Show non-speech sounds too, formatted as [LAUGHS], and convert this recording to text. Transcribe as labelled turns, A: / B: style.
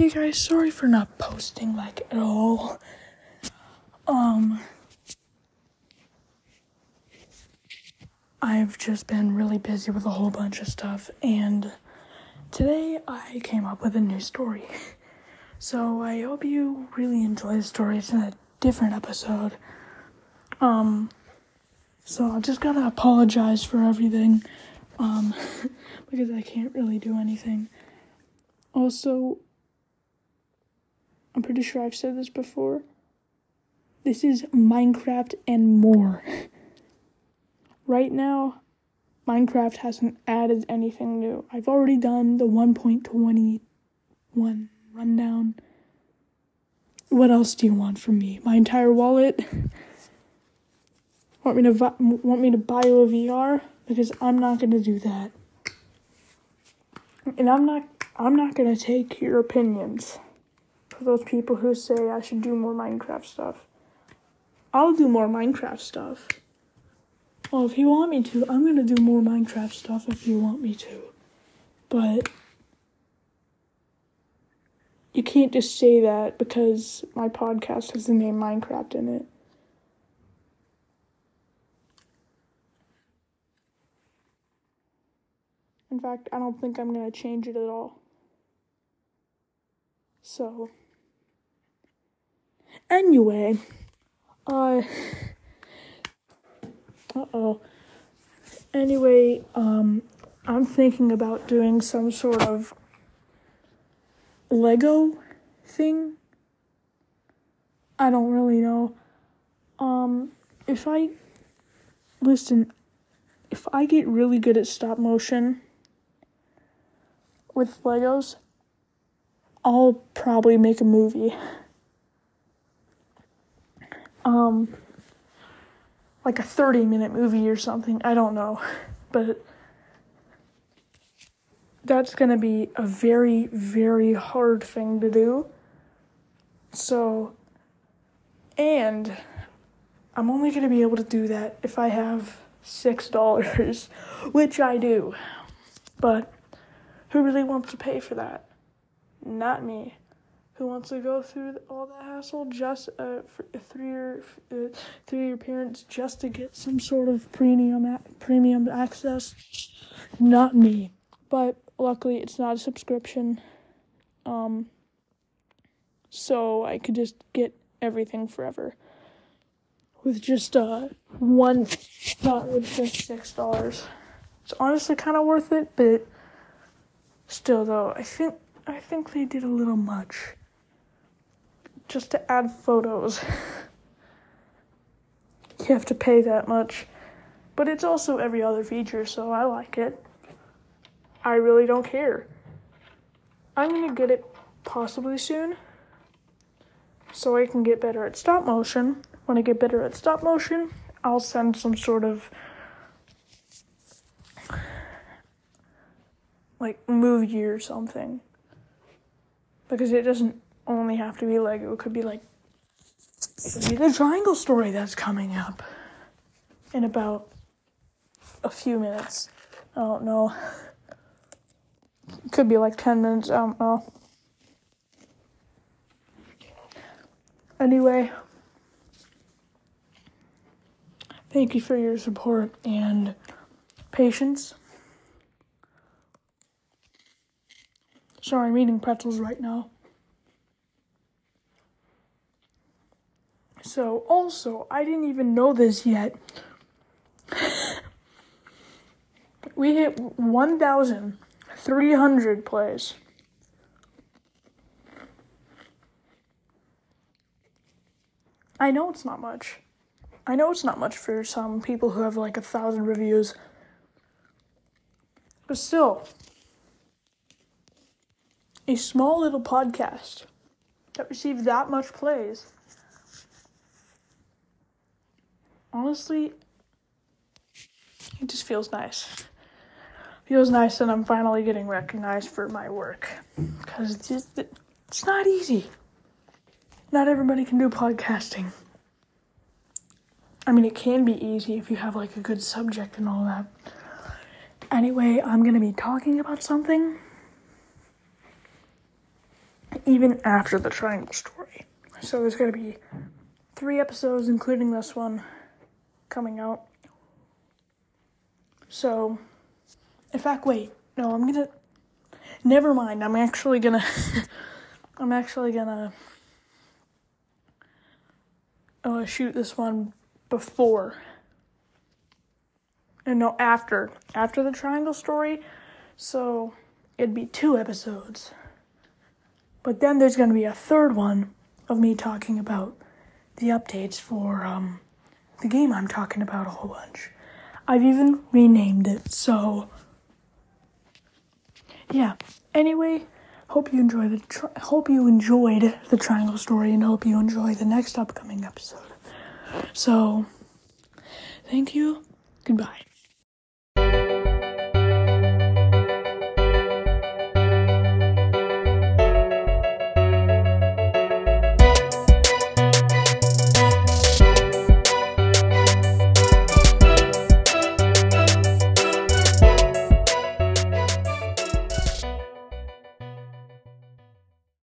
A: Hey guys, sorry for not posting like at all. Um I've just been really busy with a whole bunch of stuff and today I came up with a new story. [LAUGHS] So I hope you really enjoy the story. It's in a different episode. Um so I just gotta apologize for everything. Um [LAUGHS] because I can't really do anything. Also, I'm pretty sure I've said this before. This is Minecraft and more. [LAUGHS] right now, Minecraft hasn't added anything new. I've already done the 1.21 rundown. What else do you want from me? My entire wallet? Want me to vi- want me to buy you a VR? Because I'm not gonna do that. And I'm not I'm not gonna take your opinions for those people who say I should do more Minecraft stuff. I'll do more Minecraft stuff. Well, if you want me to, I'm gonna do more Minecraft stuff if you want me to. But you can't just say that because my podcast has the name Minecraft in it. In fact, I don't think I'm gonna change it at all. So, anyway, uh, uh oh. Anyway, um, I'm thinking about doing some sort of Lego thing. I don't really know. Um, if I listen, if I get really good at stop motion with Legos, I'll probably make a movie. Um, like a 30 minute movie or something. I don't know. [LAUGHS] But that's going to be a very, very hard thing to do. So, and I'm only going to be able to do that if I have $6, [LAUGHS] which I do. But who really wants to pay for that? Not me. Who wants to go through all the hassle just uh, through your uh, through your parents just to get some sort of premium a- premium access? Not me. But luckily, it's not a subscription. Um. So I could just get everything forever with just uh one, not with just six dollars. It's honestly kind of worth it, but still, though, I think I think they did a little much. Just to add photos. [LAUGHS] you have to pay that much. But it's also every other feature, so I like it. I really don't care. I'm gonna get it possibly soon. So I can get better at stop motion. When I get better at stop motion, I'll send some sort of like movie or something because it doesn't only have to be Lego. It could be like it could be the Triangle Story that's coming up in about a few minutes. I don't know. It could be like ten minutes. I don't know. Anyway, thank you for your support and patience. Sorry, I'm eating pretzels right now. So, also, I didn't even know this yet. We hit 1,300 plays. I know it's not much. I know it's not much for some people who have like a thousand reviews. But still, a small little podcast that received that much plays. Honestly, it just feels nice. Feels nice that I'm finally getting recognized for my work because it's just it's not easy. Not everybody can do podcasting. I mean, it can be easy if you have like a good subject and all that. Anyway, I'm gonna be talking about something even after the triangle story. So there's to be three episodes, including this one, coming out. So, in fact, wait, no, I'm gonna. Never mind. I'm actually gonna. [LAUGHS] I'm actually gonna. Uh, shoot this one before. And no, after. After the triangle story. So, it'd be two episodes. But then there's gonna be a third one of me talking about the updates for um, the game I'm talking about a whole bunch. I've even renamed it, so yeah. Anyway, hope you enjoy the tri- hope you enjoyed the triangle story and hope you enjoy the next upcoming episode. So, thank you. Goodbye.